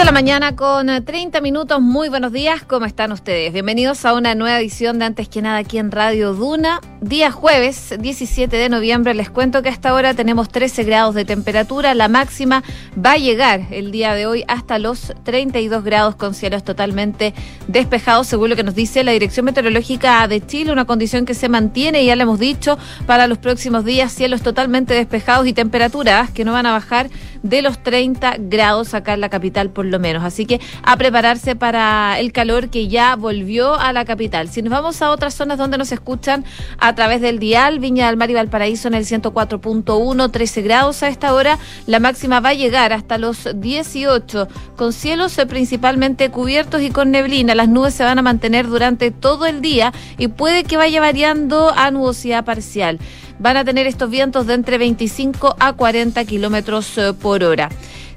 de la mañana con 30 eh, minutos. Muy buenos días, ¿cómo están ustedes? Bienvenidos a una nueva edición de Antes que nada aquí en Radio Duna. Día jueves 17 de noviembre. Les cuento que hasta ahora tenemos 13 grados de temperatura. La máxima va a llegar el día de hoy hasta los 32 grados con cielos totalmente despejados, según lo que nos dice la Dirección Meteorológica de Chile. Una condición que se mantiene, ya le hemos dicho, para los próximos días. Cielos totalmente despejados y temperaturas que no van a bajar de los 30 grados acá en la capital por lo menos. Así que a prepararse para el calor que ya volvió a la capital. Si nos vamos a otras zonas donde nos escuchan a través del dial, Viña del Mar y Valparaíso en el 104.1, 13 grados a esta hora, la máxima va a llegar hasta los 18, con cielos principalmente cubiertos y con neblina. Las nubes se van a mantener durante todo el día y puede que vaya variando a nubosidad parcial van a tener estos vientos de entre 25 a 40 kilómetros eh, por hora.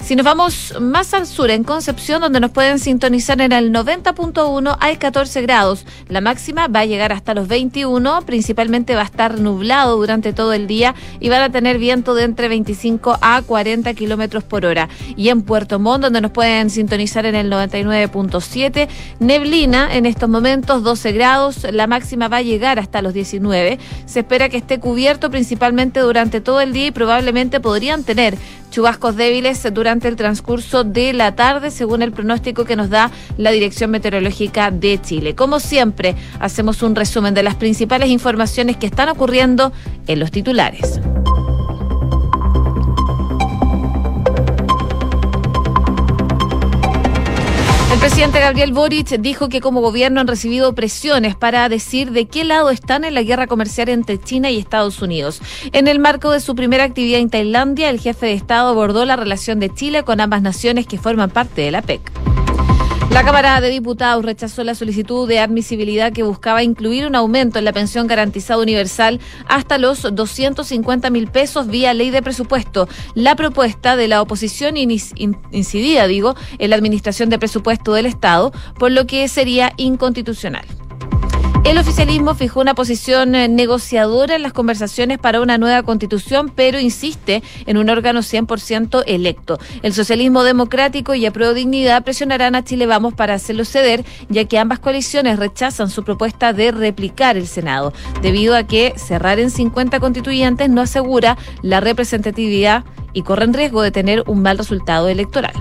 Si nos vamos más al sur, en Concepción, donde nos pueden sintonizar en el 90.1, hay 14 grados. La máxima va a llegar hasta los 21, principalmente va a estar nublado durante todo el día y van a tener viento de entre 25 a 40 kilómetros por hora. Y en Puerto Montt, donde nos pueden sintonizar en el 99.7, neblina en estos momentos, 12 grados. La máxima va a llegar hasta los 19. Se espera que esté cubierto principalmente durante todo el día y probablemente podrían tener chubascos débiles durante el transcurso de la tarde, según el pronóstico que nos da la Dirección Meteorológica de Chile. Como siempre, hacemos un resumen de las principales informaciones que están ocurriendo en los titulares. Presidente Gabriel Boric dijo que como gobierno han recibido presiones para decir de qué lado están en la guerra comercial entre China y Estados Unidos. En el marco de su primera actividad en Tailandia, el jefe de Estado abordó la relación de Chile con ambas naciones que forman parte de la PEC. La Cámara de Diputados rechazó la solicitud de admisibilidad que buscaba incluir un aumento en la pensión garantizada universal hasta los 250 mil pesos vía ley de presupuesto. La propuesta de la oposición incidía, digo, en la administración de presupuesto del Estado, por lo que sería inconstitucional. El oficialismo fijó una posición eh, negociadora en las conversaciones para una nueva constitución, pero insiste en un órgano 100% electo. El socialismo democrático y Apruebo Dignidad presionarán a Chile Vamos para hacerlo ceder, ya que ambas coaliciones rechazan su propuesta de replicar el Senado, debido a que cerrar en 50 constituyentes no asegura la representatividad y corren riesgo de tener un mal resultado electoral.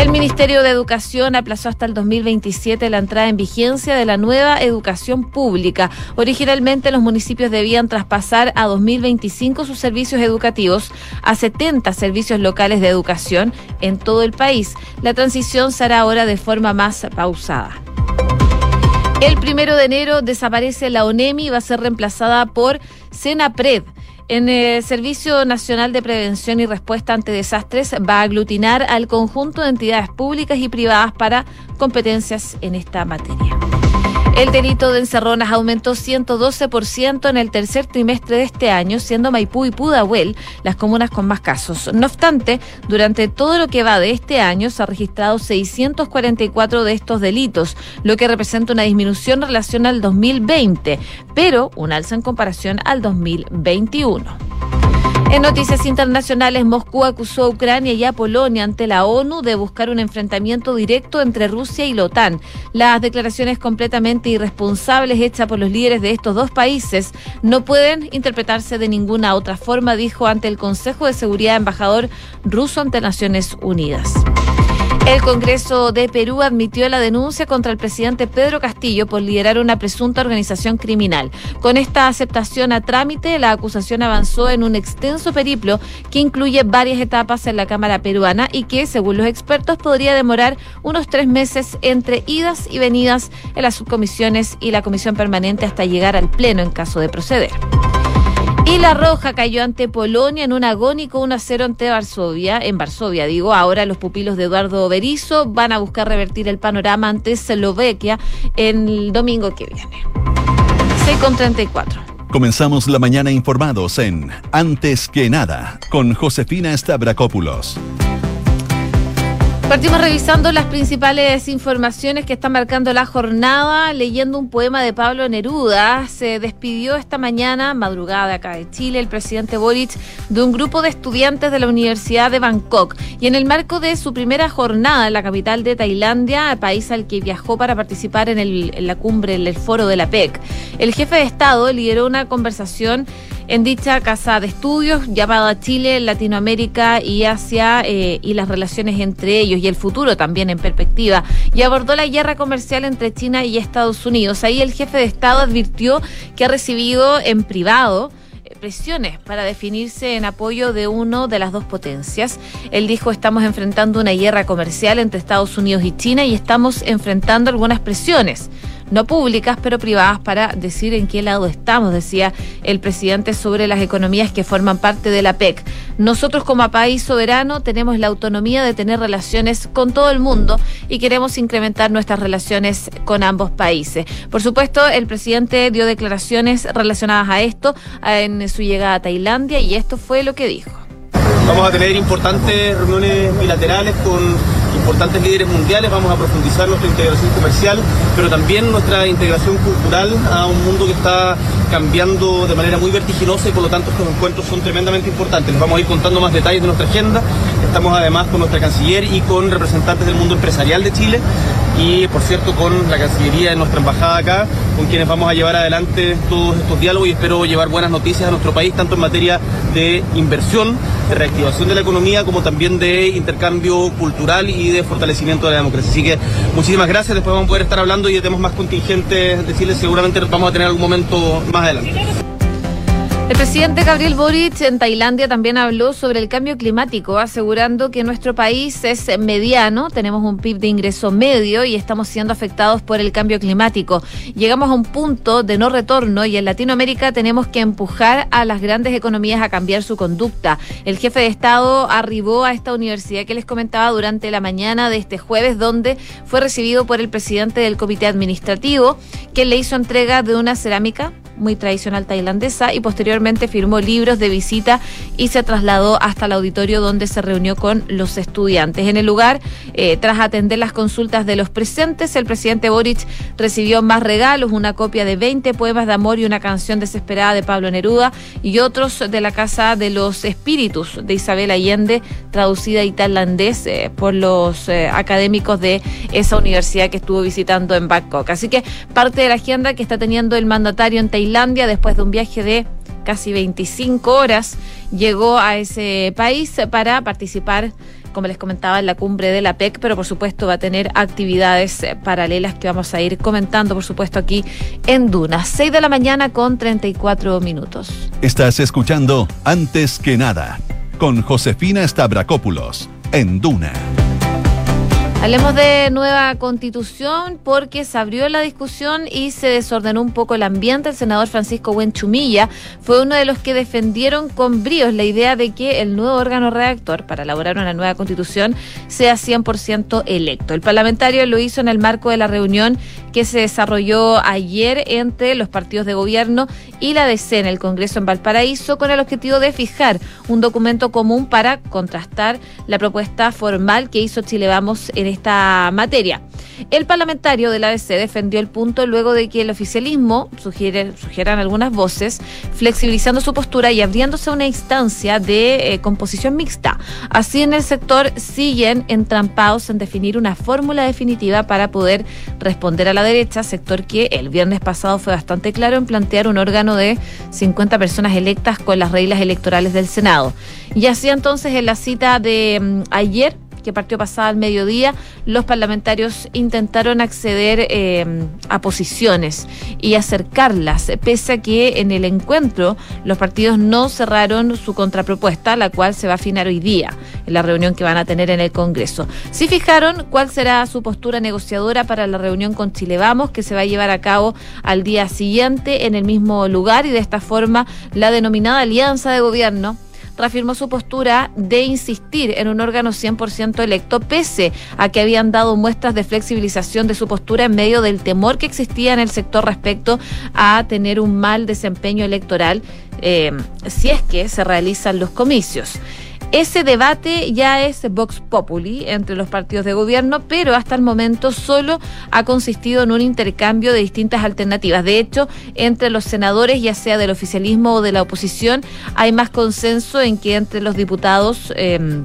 El Ministerio de Educación aplazó hasta el 2027 la entrada en vigencia de la nueva educación pública. Originalmente los municipios debían traspasar a 2025 sus servicios educativos a 70 servicios locales de educación en todo el país. La transición será ahora de forma más pausada. El primero de enero desaparece la ONEMI y va a ser reemplazada por Senapred. En el Servicio Nacional de Prevención y Respuesta ante Desastres va a aglutinar al conjunto de entidades públicas y privadas para competencias en esta materia. El delito de encerronas aumentó 112% en el tercer trimestre de este año, siendo Maipú y Pudahuel las comunas con más casos. No obstante, durante todo lo que va de este año se ha registrado 644 de estos delitos, lo que representa una disminución en relación al 2020, pero un alza en comparación al 2021. En noticias internacionales, Moscú acusó a Ucrania y a Polonia ante la ONU de buscar un enfrentamiento directo entre Rusia y la OTAN. Las declaraciones completamente irresponsables hechas por los líderes de estos dos países no pueden interpretarse de ninguna otra forma, dijo ante el Consejo de Seguridad embajador ruso ante Naciones Unidas. El Congreso de Perú admitió la denuncia contra el presidente Pedro Castillo por liderar una presunta organización criminal. Con esta aceptación a trámite, la acusación avanzó en un extenso periplo que incluye varias etapas en la Cámara peruana y que, según los expertos, podría demorar unos tres meses entre idas y venidas en las subcomisiones y la comisión permanente hasta llegar al Pleno en caso de proceder. Y la Roja cayó ante Polonia en un agónico 1 0 ante Varsovia, en Varsovia digo, ahora los pupilos de Eduardo Berizzo van a buscar revertir el panorama ante Eslovaquia el domingo que viene. 6 con 34. Comenzamos la mañana informados en Antes que nada con Josefina Stavrakopoulos. Partimos revisando las principales informaciones que están marcando la jornada, leyendo un poema de Pablo Neruda. Se despidió esta mañana, madrugada acá de Chile, el presidente Boric de un grupo de estudiantes de la Universidad de Bangkok. Y en el marco de su primera jornada en la capital de Tailandia, país al que viajó para participar en, en la cumbre, en el foro de la PEC, el jefe de Estado lideró una conversación en dicha casa de estudios llamada Chile, Latinoamérica y Asia eh, y las relaciones entre ellos y el futuro también en perspectiva. Y abordó la guerra comercial entre China y Estados Unidos. Ahí el jefe de Estado advirtió que ha recibido en privado eh, presiones para definirse en apoyo de uno de las dos potencias. Él dijo, estamos enfrentando una guerra comercial entre Estados Unidos y China y estamos enfrentando algunas presiones no públicas, pero privadas, para decir en qué lado estamos, decía el presidente sobre las economías que forman parte de la PEC. Nosotros como país soberano tenemos la autonomía de tener relaciones con todo el mundo y queremos incrementar nuestras relaciones con ambos países. Por supuesto, el presidente dio declaraciones relacionadas a esto en su llegada a Tailandia y esto fue lo que dijo. Vamos a tener importantes reuniones bilaterales con importantes líderes mundiales, vamos a profundizar nuestra integración comercial, pero también nuestra integración cultural a un mundo que está cambiando de manera muy vertiginosa y por lo tanto estos encuentros son tremendamente importantes. Les vamos a ir contando más detalles de nuestra agenda. Estamos además con nuestra canciller y con representantes del mundo empresarial de Chile y por cierto con la Cancillería de nuestra embajada acá, con quienes vamos a llevar adelante todos estos diálogos y espero llevar buenas noticias a nuestro país, tanto en materia de inversión, de reactivación de la economía, como también de intercambio cultural y de fortalecimiento de la democracia. Así que muchísimas gracias, después vamos a poder estar hablando y de temas más contingentes de Chile, seguramente vamos a tener algún momento más adelante. El presidente Gabriel Boric en Tailandia también habló sobre el cambio climático, asegurando que nuestro país es mediano, tenemos un PIB de ingreso medio y estamos siendo afectados por el cambio climático. Llegamos a un punto de no retorno y en Latinoamérica tenemos que empujar a las grandes economías a cambiar su conducta. El jefe de Estado arribó a esta universidad que les comentaba durante la mañana de este jueves, donde fue recibido por el presidente del comité administrativo, que le hizo entrega de una cerámica muy tradicional tailandesa y posteriormente firmó libros de visita y se trasladó hasta el auditorio donde se reunió con los estudiantes. En el lugar, eh, tras atender las consultas de los presentes, el presidente Boric recibió más regalos, una copia de 20 poemas de amor y una canción desesperada de Pablo Neruda y otros de la Casa de los Espíritus de Isabel Allende, traducida y tailandés eh, por los eh, académicos de esa universidad que estuvo visitando en Bangkok. Así que parte de la agenda que está teniendo el mandatario en Tailandia después de un viaje de casi 25 horas, llegó a ese país para participar como les comentaba, en la cumbre de la PEC, pero por supuesto va a tener actividades eh, paralelas que vamos a ir comentando, por supuesto, aquí en Duna. 6 de la mañana con 34 minutos. Estás escuchando Antes que nada, con Josefina Stavrakopoulos, en Duna. Hablemos de nueva constitución porque se abrió la discusión y se desordenó un poco el ambiente. El senador Francisco Buenchumilla fue uno de los que defendieron con bríos la idea de que el nuevo órgano redactor para elaborar una nueva constitución sea 100% electo. El parlamentario lo hizo en el marco de la reunión que se desarrolló ayer entre los partidos de gobierno y la DC en el Congreso en Valparaíso con el objetivo de fijar un documento común para contrastar la propuesta formal que hizo Chile Vamos en esta materia. El parlamentario de la ABC defendió el punto luego de que el oficialismo sugiere, sugieran algunas voces, flexibilizando su postura y abriéndose una instancia de eh, composición mixta. Así en el sector siguen entrampados en definir una fórmula definitiva para poder responder a la derecha, sector que el viernes pasado fue bastante claro en plantear un órgano de 50 personas electas con las reglas electorales del Senado. Y así entonces en la cita de mm, ayer que partió pasada al mediodía, los parlamentarios intentaron acceder eh, a posiciones y acercarlas, pese a que en el encuentro los partidos no cerraron su contrapropuesta, la cual se va a afinar hoy día en la reunión que van a tener en el Congreso. Sí fijaron cuál será su postura negociadora para la reunión con Chile Vamos, que se va a llevar a cabo al día siguiente en el mismo lugar y de esta forma la denominada alianza de gobierno reafirmó su postura de insistir en un órgano 100% electo, pese a que habían dado muestras de flexibilización de su postura en medio del temor que existía en el sector respecto a tener un mal desempeño electoral eh, si es que se realizan los comicios. Ese debate ya es Vox Populi entre los partidos de gobierno, pero hasta el momento solo ha consistido en un intercambio de distintas alternativas. De hecho, entre los senadores, ya sea del oficialismo o de la oposición, hay más consenso en que entre los diputados... Eh,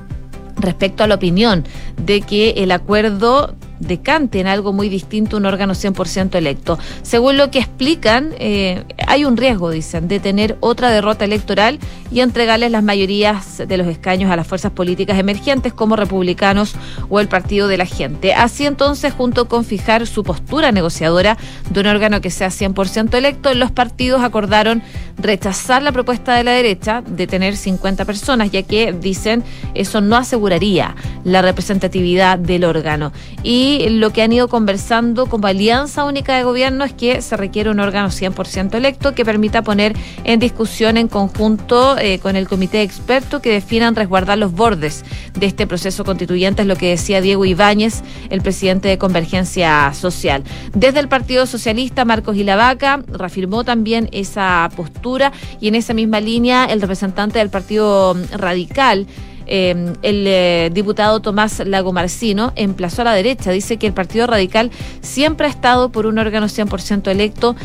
respecto a la opinión de que el acuerdo decante en algo muy distinto un órgano 100% electo. Según lo que explican, eh, hay un riesgo, dicen, de tener otra derrota electoral y entregarles las mayorías de los escaños a las fuerzas políticas emergentes como republicanos o el Partido de la Gente. Así entonces, junto con fijar su postura negociadora de un órgano que sea 100% electo, los partidos acordaron rechazar la propuesta de la derecha de tener 50 personas, ya que dicen eso no aseguraría la representatividad del órgano. Y lo que han ido conversando como alianza única de gobierno es que se requiere un órgano 100% electo que permita poner en discusión en conjunto eh, con el comité de expertos que definan resguardar los bordes de este proceso constituyente, es lo que decía Diego Ibáñez, el presidente de Convergencia Social. Desde el Partido Socialista, Marcos Gilavaca reafirmó también esa postura y en esa misma línea el representante del Partido Radical, Em, el eh, diputado Tomás Lago Marcino emplazó a la derecha. Dice que el Partido Radical siempre ha estado por un órgano 100% electo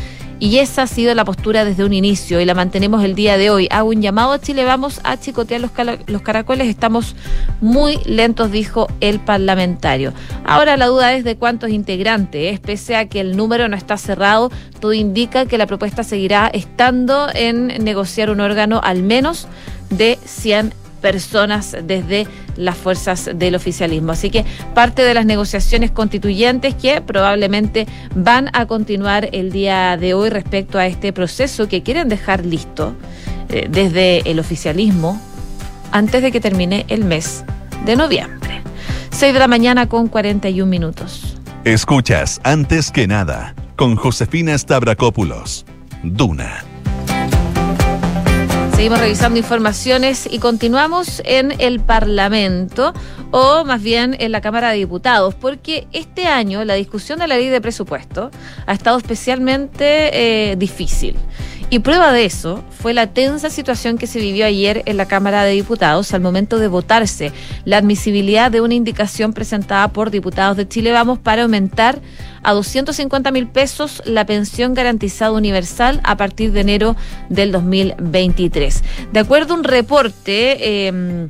y esa ha sido la postura desde un inicio y la mantenemos el día de hoy. Hago un llamado a Chile, vamos a chicotear los, los caracoles, estamos muy lentos, dijo el parlamentario. Ahora la duda es de cuántos integrantes, pese a que el número no está cerrado, todo indica que la propuesta seguirá estando en negociar un órgano al menos de 100 personas desde las fuerzas del oficialismo. Así que parte de las negociaciones constituyentes que probablemente van a continuar el día de hoy respecto a este proceso que quieren dejar listo eh, desde el oficialismo antes de que termine el mes de noviembre. 6 de la mañana con 41 minutos. Escuchas antes que nada con Josefina Stavrakopoulos. Duna Seguimos revisando informaciones y continuamos en el Parlamento o más bien en la Cámara de Diputados, porque este año la discusión de la ley de presupuesto ha estado especialmente eh, difícil. Y prueba de eso fue la tensa situación que se vivió ayer en la Cámara de Diputados al momento de votarse la admisibilidad de una indicación presentada por diputados de Chile Vamos para aumentar a 250 mil pesos la pensión garantizada universal a partir de enero del 2023. De acuerdo a un reporte, em,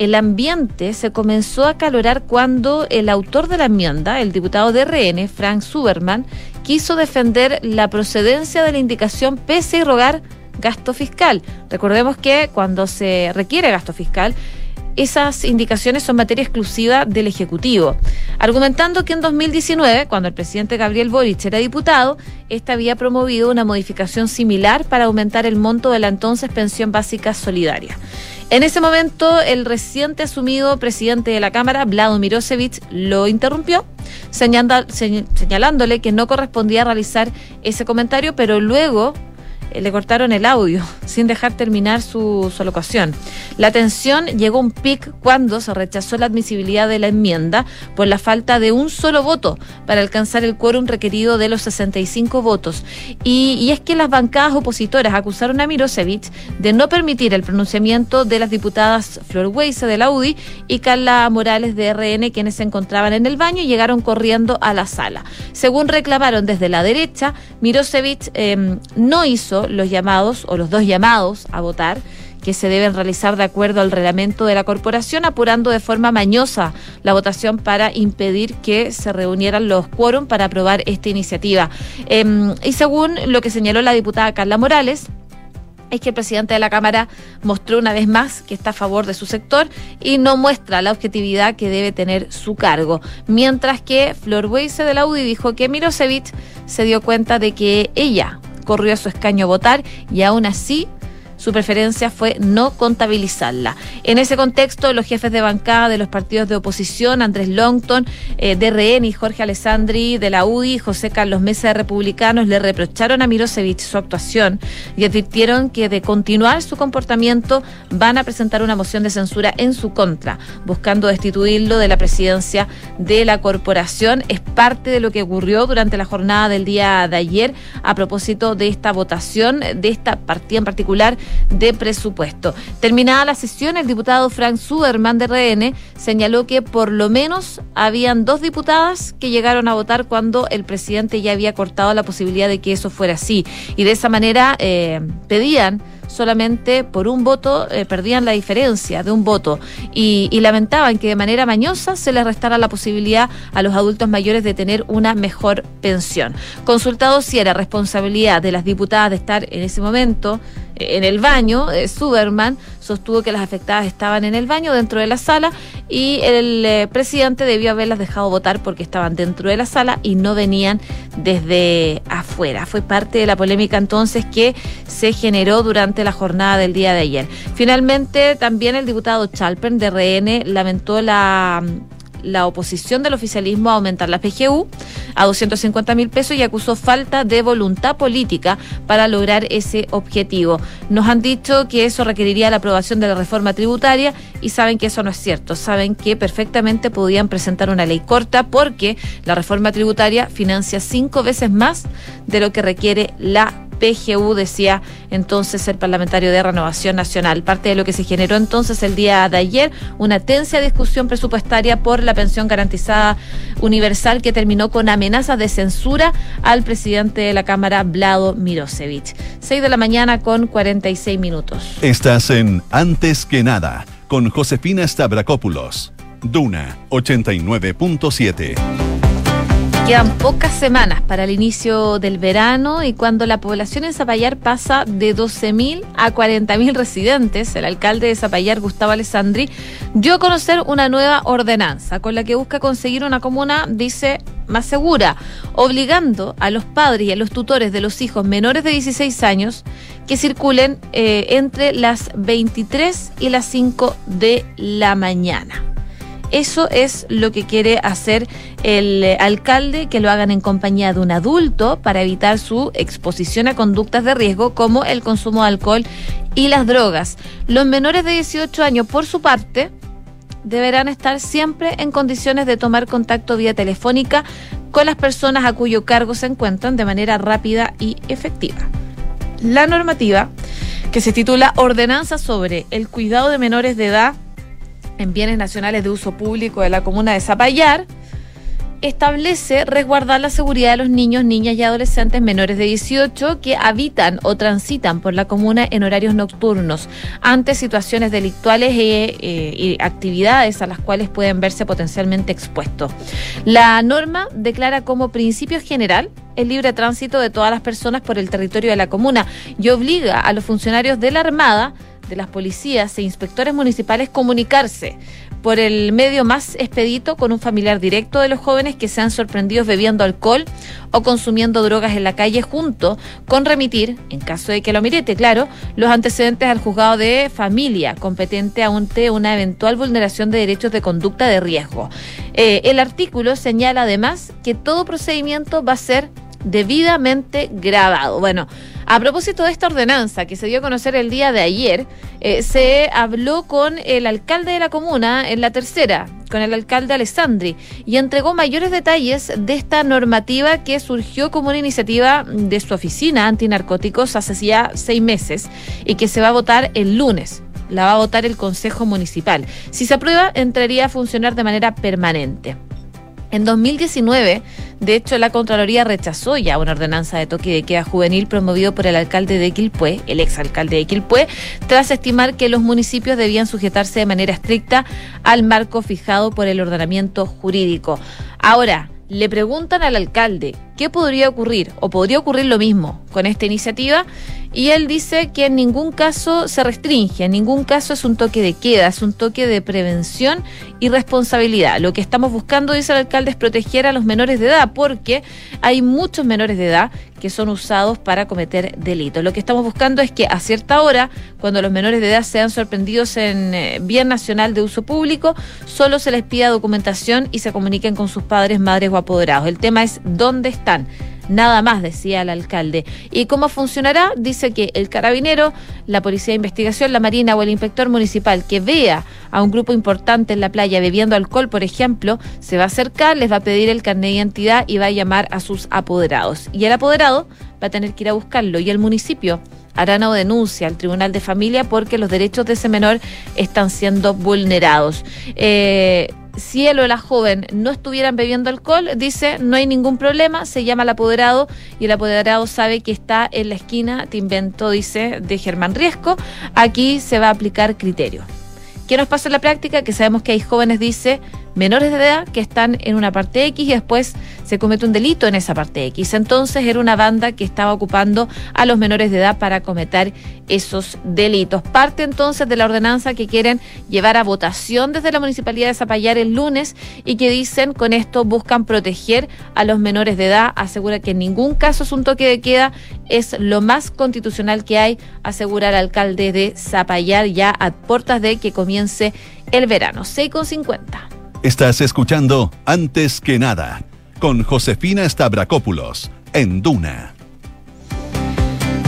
el ambiente se comenzó a calorar cuando el autor de la enmienda, el diputado de RN, Frank Suberman, quiso defender la procedencia de la indicación pese a rogar gasto fiscal. Recordemos que cuando se requiere gasto fiscal, esas indicaciones son materia exclusiva del Ejecutivo, argumentando que en 2019, cuando el presidente Gabriel Boric era diputado, ésta había promovido una modificación similar para aumentar el monto de la entonces pensión básica solidaria. En ese momento, el reciente asumido presidente de la Cámara, Vlado Mirosevich, lo interrumpió, señalándole que no correspondía realizar ese comentario, pero luego le cortaron el audio sin dejar terminar su, su locución. La tensión llegó a un pic cuando se rechazó la admisibilidad de la enmienda por la falta de un solo voto para alcanzar el quórum requerido de los 65 votos. Y, es que las bancadas opositoras acusaron a Mirosevich de no permitir el pronunciamiento de las diputadas Flor Weise de la UDI y Carla Morales de RN, quienes se encontraban en el baño y llegaron corriendo a la sala. Según reclamaron desde la derecha, Mirosevich eh, no hizo los llamados o los dos llamados a votar que se deben realizar de acuerdo al reglamento de la corporación, apurando de forma mañosa la votación para impedir que se reunieran los quórum para aprobar esta iniciativa. Em, y según lo que señaló la diputada Carla Morales, es que el presidente de la Cámara mostró una vez más que está a favor de su sector y no muestra la objetividad que debe tener su cargo. Mientras que Flor Weise de la UDI dijo que Mirosevic se dio cuenta de que ella corrió a su escaño a votar y aún así su preferencia fue no contabilizarla. En ese contexto, los jefes de bancada de los partidos de oposición, Andrés Longton, eh, de RN y Jorge Alessandri de la UDI, José Carlos Mesa de Republicanos, le reprocharon a Mirosevich su actuación y advirtieron que de continuar su comportamiento van a presentar una moción de censura en su contra, buscando destituirlo de la presidencia de la corporación. Es parte de lo que ocurrió durante la jornada del día de ayer a propósito de esta votación, de esta partida en particular de presupuesto. Terminada la sesión, el diputado Frank Suderman de RN señaló que por lo menos habían dos diputadas que llegaron a votar cuando el presidente ya había cortado la posibilidad de que eso fuera así. Y de esa manera eh, pedían solamente por un voto eh, perdían la diferencia de un voto y, lamentaban que de manera mañosa se les restara la posibilidad a los adultos mayores de tener una mejor pensión. Consultado si era responsabilidad de las diputadas de estar en ese momento en el baño, eh, Suberman sostuvo que las afectadas estaban en el baño dentro de la sala y el eh, presidente debió haberlas dejado votar porque estaban dentro de la sala y no venían desde afuera. Fue parte de la polémica entonces que se generó durante la jornada del día de ayer. Finalmente, también el diputado Chalpern de RN lamentó la la oposición del oficialismo a aumentar la PGU a 250 mil pesos y acusó falta de voluntad política para lograr ese objetivo. Nos han dicho que eso requeriría la aprobación de la reforma tributaria y saben que eso no es cierto. Saben que perfectamente podían presentar una ley corta porque la reforma tributaria financia cinco veces más de lo que requiere la PGU, decía entonces el parlamentario de Renovación Nacional. Parte de lo que se generó entonces el día de ayer, una tensa discusión presupuestaria por la pensión garantizada universal que terminó con amenazas de censura al presidente de la Cámara, Vlado Mirosevic. 6 de la mañana con 46 minutos. Estás en Antes que nada con Josefina Stavrakopoulos. Duna 89.7. Quedan pocas semanas para el inicio del verano y cuando la población en Zapallar pasa de 12.000 a 40.000 residentes, el alcalde de Zapallar, Gustavo Alessandri, dio a conocer una nueva ordenanza con la que busca conseguir una comuna, dice, más segura, obligando a los padres y a los tutores de los hijos menores de 16 años que circulen eh, entre las 23 y las 5 de la mañana. Eso es lo que quiere hacer el eh, alcalde, que lo hagan en compañía de un adulto para evitar su exposición a conductas de riesgo como el consumo de alcohol y las drogas. Los menores de 18 años, por su parte, deberán estar siempre en condiciones de tomar contacto vía telefónica con las personas a cuyo cargo se encuentran de manera rápida y efectiva. La normativa, que se titula Ordenanza sobre el cuidado de menores de edad en bienes nacionales de uso público de la comuna de Zapallar, establece resguardar la seguridad de los niños, niñas y adolescentes menores de 18 que habitan o transitan por la comuna en horarios nocturnos ante situaciones delictuales e, eh, y actividades a las cuales pueden verse potencialmente expuestos. La norma declara como principio general el libre tránsito de todas las personas por el territorio de la comuna y obliga a los funcionarios de la Armada de las policías e inspectores municipales comunicarse por el medio más expedito con un familiar directo de los jóvenes que sean sorprendidos bebiendo alcohol o consumiendo drogas en la calle junto con remitir, en caso de que lo mirete, claro, los antecedentes al juzgado de familia competente ante una eventual vulneración de derechos de conducta de riesgo. Eh, el artículo señala además que todo procedimiento va a ser debidamente grabado. Bueno, a propósito de esta ordenanza que se dio a conocer el día de ayer, eh, se habló con el alcalde de la comuna en la tercera, con el alcalde Alessandri, y entregó mayores detalles de esta normativa que surgió como una iniciativa de su oficina antinarcóticos hace ya seis meses y que se va a votar el lunes la va a votar el Consejo Municipal. Si se aprueba, entraría a funcionar de manera permanente. En 2019, de hecho, la Contraloría rechazó ya una ordenanza de toque de queda juvenil promovido por el alcalde de Quilpué, el exalcalde de Quilpué, tras estimar que los municipios debían sujetarse de manera estricta al marco fijado por el ordenamiento jurídico. Ahora, le preguntan al alcalde qué podría ocurrir o podría ocurrir lo mismo con esta iniciativa y él dice que en ningún caso se restringe, en ningún caso es un toque de queda, es un toque de prevención y responsabilidad. Lo que estamos buscando, dice el alcalde, es proteger a los menores de edad, porque hay muchos menores de edad que son usados para cometer delitos. Lo que estamos buscando es que a cierta hora, cuando los menores de edad sean sorprendidos en eh, bien nacional de uso público, solo se les pida documentación y se comuniquen con sus padres, madres o apoderados. El tema es dónde Nada más, decía el alcalde. ¿Y cómo funcionará? Dice que el carabinero, la policía de investigación, la marina o el inspector municipal que vea a un grupo importante en la playa bebiendo alcohol, por ejemplo, se va a acercar, les va a pedir el carnet de identidad y va a llamar a sus apoderados. Y el apoderado va a tener que ir a buscarlo y el municipio harán una denuncia al Tribunal de Familia porque los derechos de ese menor están siendo vulnerados. Eh, si él o la joven no estuvieran bebiendo alcohol, dice, no hay ningún problema, se llama al apoderado y el apoderado sabe que está en la esquina, te invento, dice, de Germán Riesco, aquí se va a aplicar criterio. ¿Qué nos pasa en la práctica? Que sabemos que hay jóvenes, dice, menores de edad que están en una parte X y después se comete un delito en esa parte X. Entonces era una banda que estaba ocupando a los menores de edad para cometer esos delitos. Parte entonces de la ordenanza que quieren llevar a votación desde la Municipalidad de Zapallar el lunes y que dicen con esto buscan proteger a los menores de edad. Asegura que en ningún caso es un toque de queda, es lo más constitucional que hay, asegura el alcalde de Zapallar ya a puertas de que comience el verano. 6,50. Estás escuchando Antes que nada con Josefina Stavrakopoulos en Duna.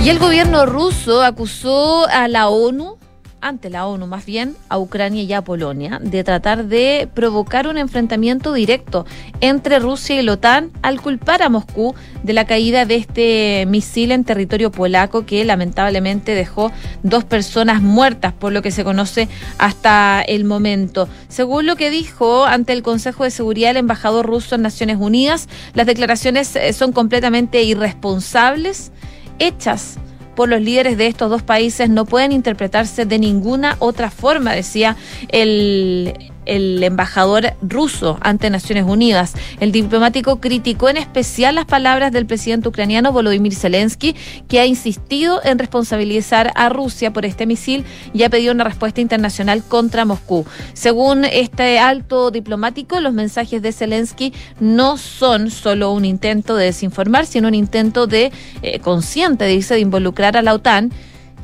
Y el gobierno ruso acusó a la ONU ante la ONU más bien, a Ucrania y a Polonia, de tratar de provocar un enfrentamiento directo entre Rusia y la OTAN al culpar a Moscú de la caída de este misil en territorio polaco que lamentablemente dejó dos personas muertas, por lo que se conoce hasta el momento. Según lo que dijo ante el Consejo de Seguridad el embajador ruso en Naciones Unidas, las declaraciones eh, son completamente irresponsables, hechas por los líderes de estos dos países no pueden interpretarse de ninguna otra forma, decía el, el embajador ruso ante Naciones Unidas. El diplomático criticó en especial las palabras del presidente ucraniano Volodymyr Zelensky, que ha insistido en responsabilizar a Rusia por este misil y ha pedido una respuesta internacional contra Moscú. Según este alto diplomático, los mensajes de Zelensky no son solo un intento de desinformar, sino un intento de eh, consciente, dice, de involucrar a la OTAN,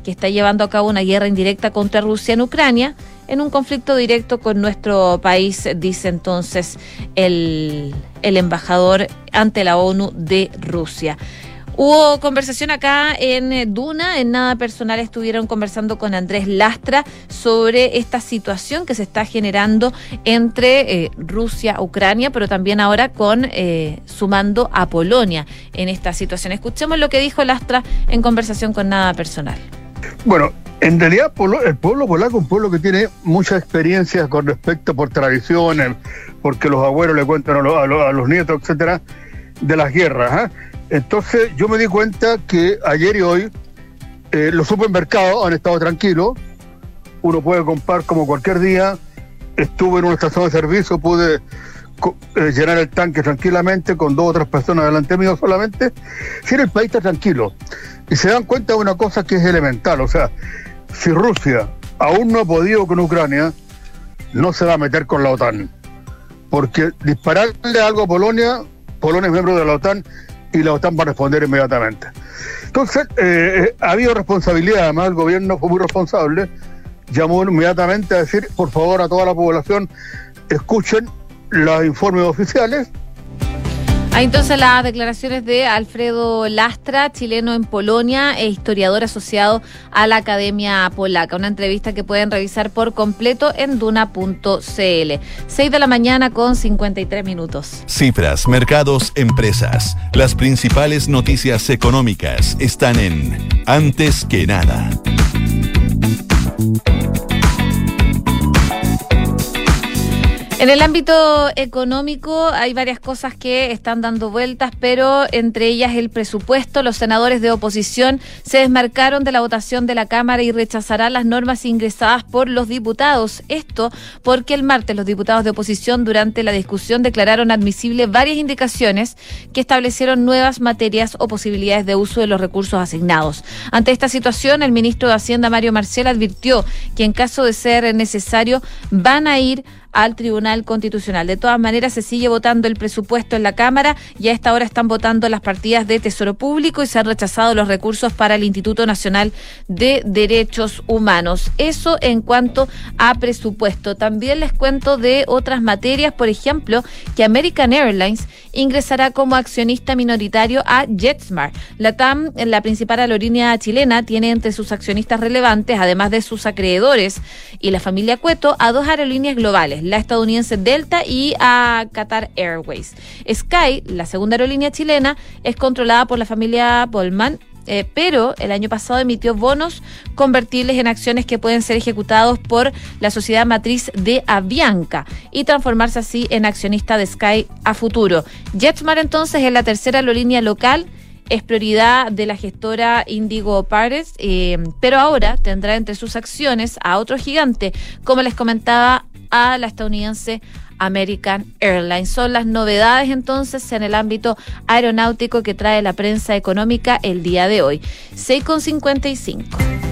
que está llevando a cabo una guerra indirecta contra Rusia en Ucrania en un conflicto directo con nuestro país, dice entonces el, el embajador ante la ONU de Rusia. Hubo conversación acá en eh, Duna, en Nada Personal estuvieron conversando con Andrés Lastra sobre esta situación que se está generando entre eh, Rusia, Ucrania, pero también ahora con eh, sumando a Polonia en esta situación. Escuchemos lo que dijo Lastra en conversación con Nada Personal. Bueno, en realidad el pueblo polaco es un pueblo que tiene muchas experiencias con respecto por tradiciones, porque los abuelos le cuentan a los, nietos, etcétera, de las guerras. ¿ah? Entonces yo me di cuenta que ayer y hoy eh, los supermercados han estado tranquilos. Uno puede comprar como cualquier día. Estuve en una estación de servicio, pude eh, llenar el tanque tranquilamente con dos o tres personas delante mío solamente. Si el país está tranquilo. Y se dan cuenta de una cosa que es elemental, o sea, si Rusia aún no ha podido con Ucrania, no se va a meter con la OTAN. Porque dispararle algo a Polonia, Polonia es miembro de la OTAN y la OTAN va a responder inmediatamente. Entonces, eh, eh, ha habido responsabilidad, además el gobierno fue muy responsable, llamó inmediatamente a decir, por favor, a toda la población, escuchen los informes oficiales Hay entonces las declaraciones de Alfredo Lastra, chileno en Polonia e historiador asociado a la Academia Polaca. Una entrevista que pueden revisar por completo en duna.cl. 6 de la mañana con 53 minutos. Cifras, mercados, empresas. Las principales noticias económicas están en Antes que nada. En el ámbito económico hay varias cosas que están dando vueltas, pero entre ellas el presupuesto. Los senadores de oposición se desmarcaron de la votación de la Cámara y rechazarán las normas ingresadas por los diputados. Esto porque el martes los diputados de oposición durante la discusión declararon admisibles varias indicaciones que establecieron nuevas materias o posibilidades de uso de los recursos asignados. Ante esta situación, el ministro de Hacienda, Mario Marcel, advirtió que en caso de ser necesario van a ir al Tribunal Constitucional. De todas maneras, se sigue votando el presupuesto en la Cámara y a esta hora están votando las partidas de Tesoro Público y se han rechazado los recursos para el Instituto Nacional de Derechos Humanos. Eso en cuanto a presupuesto. También les cuento de otras materias, por ejemplo, que American Airlines ingresará como accionista minoritario a JetSmart. La TAM, la principal aerolínea chilena, tiene entre sus accionistas relevantes, además de sus acreedores y la familia Cueto, a dos aerolíneas globales la estadounidense Delta y a Qatar Airways. Sky, la segunda aerolínea chilena, es controlada por la familia Polman eh, pero el año pasado emitió bonos convertibles en acciones que pueden ser ejecutados por la sociedad matriz de Avianca y transformarse así en accionista de Sky a futuro. JetSmart entonces es la tercera aerolínea local es prioridad de la gestora Indigo Pares, eh, pero ahora tendrá entre sus acciones a otro gigante, como les comentaba, a la estadounidense American Airlines. Son las novedades entonces en el ámbito aeronáutico que trae la prensa económica el día de hoy. 6,55.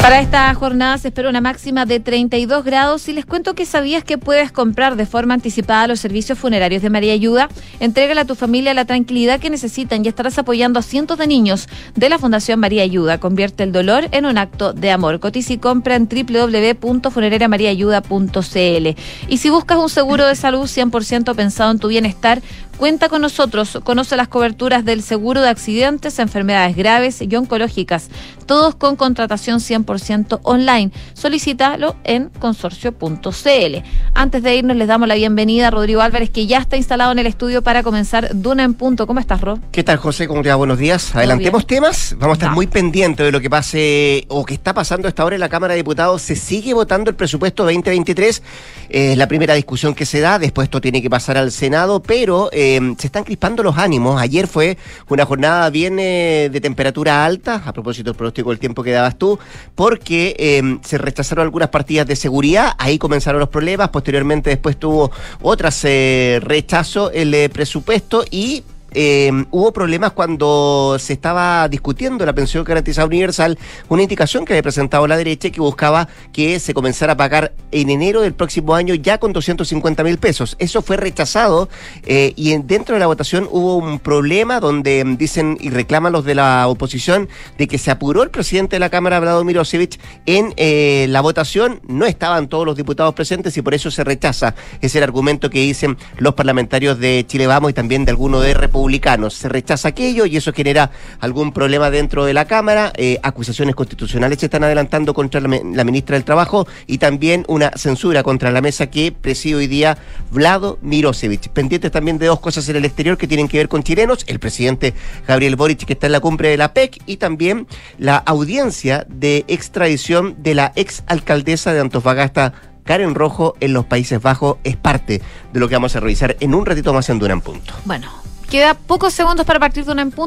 Para esta jornada se espera una máxima de 32 grados y les cuento que sabías que puedes comprar de forma anticipada los servicios funerarios de María Ayuda. Entrégale a tu familia la tranquilidad que necesitan y estarás apoyando a cientos de niños de la Fundación María Ayuda. Convierte el dolor en un acto de amor. Cotiza y compra en www.funerariamariaayuda.cl. Y si buscas un seguro de salud 100% pensado en tu bienestar, Cuenta con nosotros, conoce las coberturas del seguro de accidentes, enfermedades graves y oncológicas, todos con contratación 100% online. Solicítalo en consorcio.cl. Antes de irnos, les damos la bienvenida a Rodrigo Álvarez, que ya está instalado en el estudio para comenzar Duna en Punto. ¿Cómo estás, Ro? ¿Qué tal, José? ¿Cómo te va? Buenos días. Adelantemos temas. Vamos a estar muy pendientes de lo que pase o que está pasando esta hora en la Cámara de Diputados. Se sigue votando el presupuesto 2023. Es la primera discusión que se da. Después esto tiene que pasar al Senado, pero. Eh, Em, se están crispando los ánimos. Ayer fue una jornada bien eh, de temperatura alta, a propósito del pronóstico del tiempo que dabas tú, porque em, se rechazaron algunas partidas de seguridad, ahí comenzaron los problemas, posteriormente después tuvo otras eh, rechazo el eh, presupuesto y eh, hubo problemas cuando se estaba discutiendo la pensión garantizada universal, una indicación que había presentado la derecha que buscaba que se comenzara a pagar en enero del próximo año ya con 250 mil pesos. Eso fue rechazado eh, y dentro de la votación hubo un problema donde dicen y reclaman los de la oposición de que se apuró el presidente de la Cámara, Vladimir Mirosevic, en eh, la votación. No estaban todos los diputados presentes y por eso se rechaza. Es el argumento que dicen los parlamentarios de Chile Vamos y también de alguno de República republicanos. Se rechaza aquello y eso genera algún problema dentro de la Cámara. Eh, acusaciones constitucionales se están adelantando contra la, ministra del Trabajo y también una censura contra la mesa que preside hoy día Vlado Mirosevic. Pendientes también de dos cosas en el exterior que tienen que ver con chilenos. El presidente Gabriel Boric que está en la cumbre de la PEC y también la audiencia de extradición de la ex alcaldesa de Antofagasta Karen Rojo en los Países Bajos es parte de lo que vamos a revisar en un ratito más en Dura en Punto. Bueno, Queda pocos segundos para partir de una en